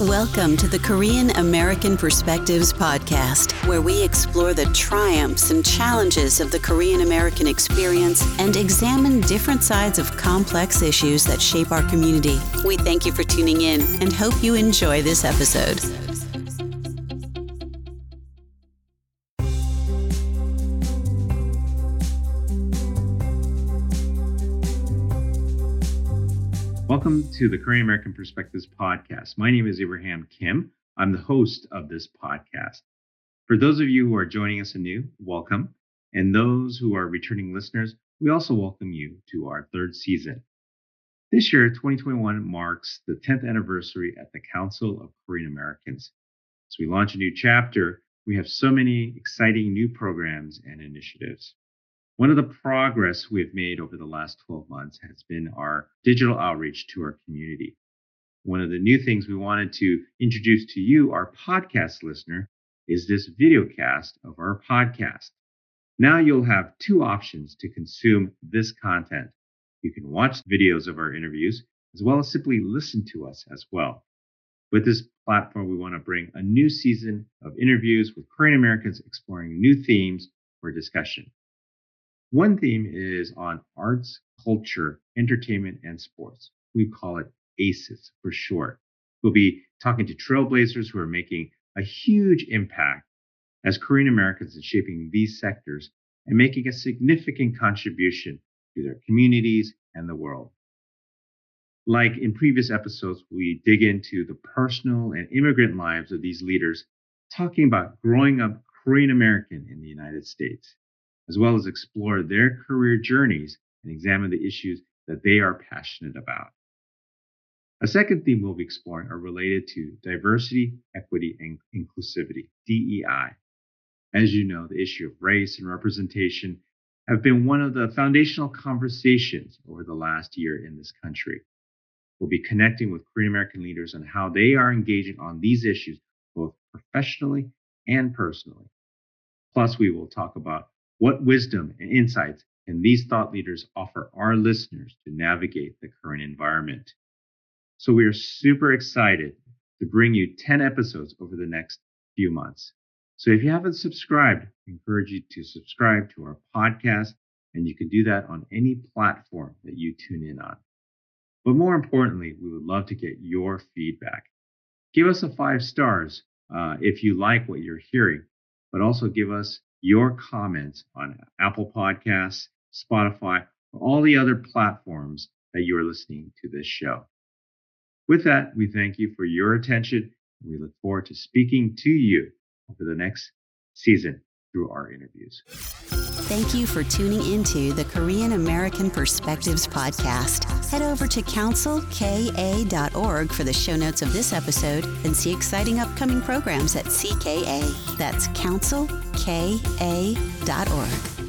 Welcome to the Korean American Perspectives Podcast, where we explore the triumphs and challenges of the Korean American experience and examine different sides of complex issues that shape our community. We thank you for tuning in and hope you enjoy this episode. Welcome to the Korean American Perspectives podcast. My name is Abraham Kim. I'm the host of this podcast. For those of you who are joining us anew, welcome. And those who are returning listeners, we also welcome you to our third season. This year, 2021, marks the 10th anniversary at the Council of Korean Americans. As we launch a new chapter, we have so many exciting new programs and initiatives. One of the progress we've made over the last 12 months has been our digital outreach to our community. One of the new things we wanted to introduce to you, our podcast listener, is this video cast of our podcast. Now you'll have two options to consume this content. You can watch videos of our interviews as well as simply listen to us as well. With this platform, we want to bring a new season of interviews with Korean Americans exploring new themes for discussion. One theme is on arts, culture, entertainment, and sports. We call it ACES for short. We'll be talking to trailblazers who are making a huge impact as Korean Americans in shaping these sectors and making a significant contribution to their communities and the world. Like in previous episodes, we dig into the personal and immigrant lives of these leaders, talking about growing up Korean American in the United States as well as explore their career journeys and examine the issues that they are passionate about. A second theme we'll be exploring are related to diversity, equity, and inclusivity, DEI. As you know, the issue of race and representation have been one of the foundational conversations over the last year in this country. We'll be connecting with Korean American leaders on how they are engaging on these issues, both professionally and personally. Plus, we will talk about what wisdom and insights can these thought leaders offer our listeners to navigate the current environment? So we are super excited to bring you 10 episodes over the next few months. So if you haven't subscribed, I encourage you to subscribe to our podcast, and you can do that on any platform that you tune in on. But more importantly, we would love to get your feedback. Give us a five stars uh, if you like what you're hearing, but also give us your comments on Apple Podcasts, Spotify, or all the other platforms that you are listening to this show. With that, we thank you for your attention and we look forward to speaking to you over the next season through our interviews. Thank you for tuning into the Korean American Perspectives podcast. Head over to councilka.org for the show notes of this episode and see exciting upcoming programs at CKA. That's councilka.org.